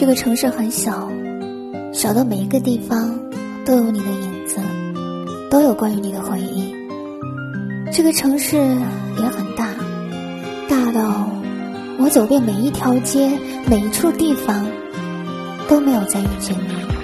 这个城市很小小到每一个地方都有你的影子都有关于你的回忆。这个城市也很大大到我走遍每一条街每一处地方都没有再遇见你。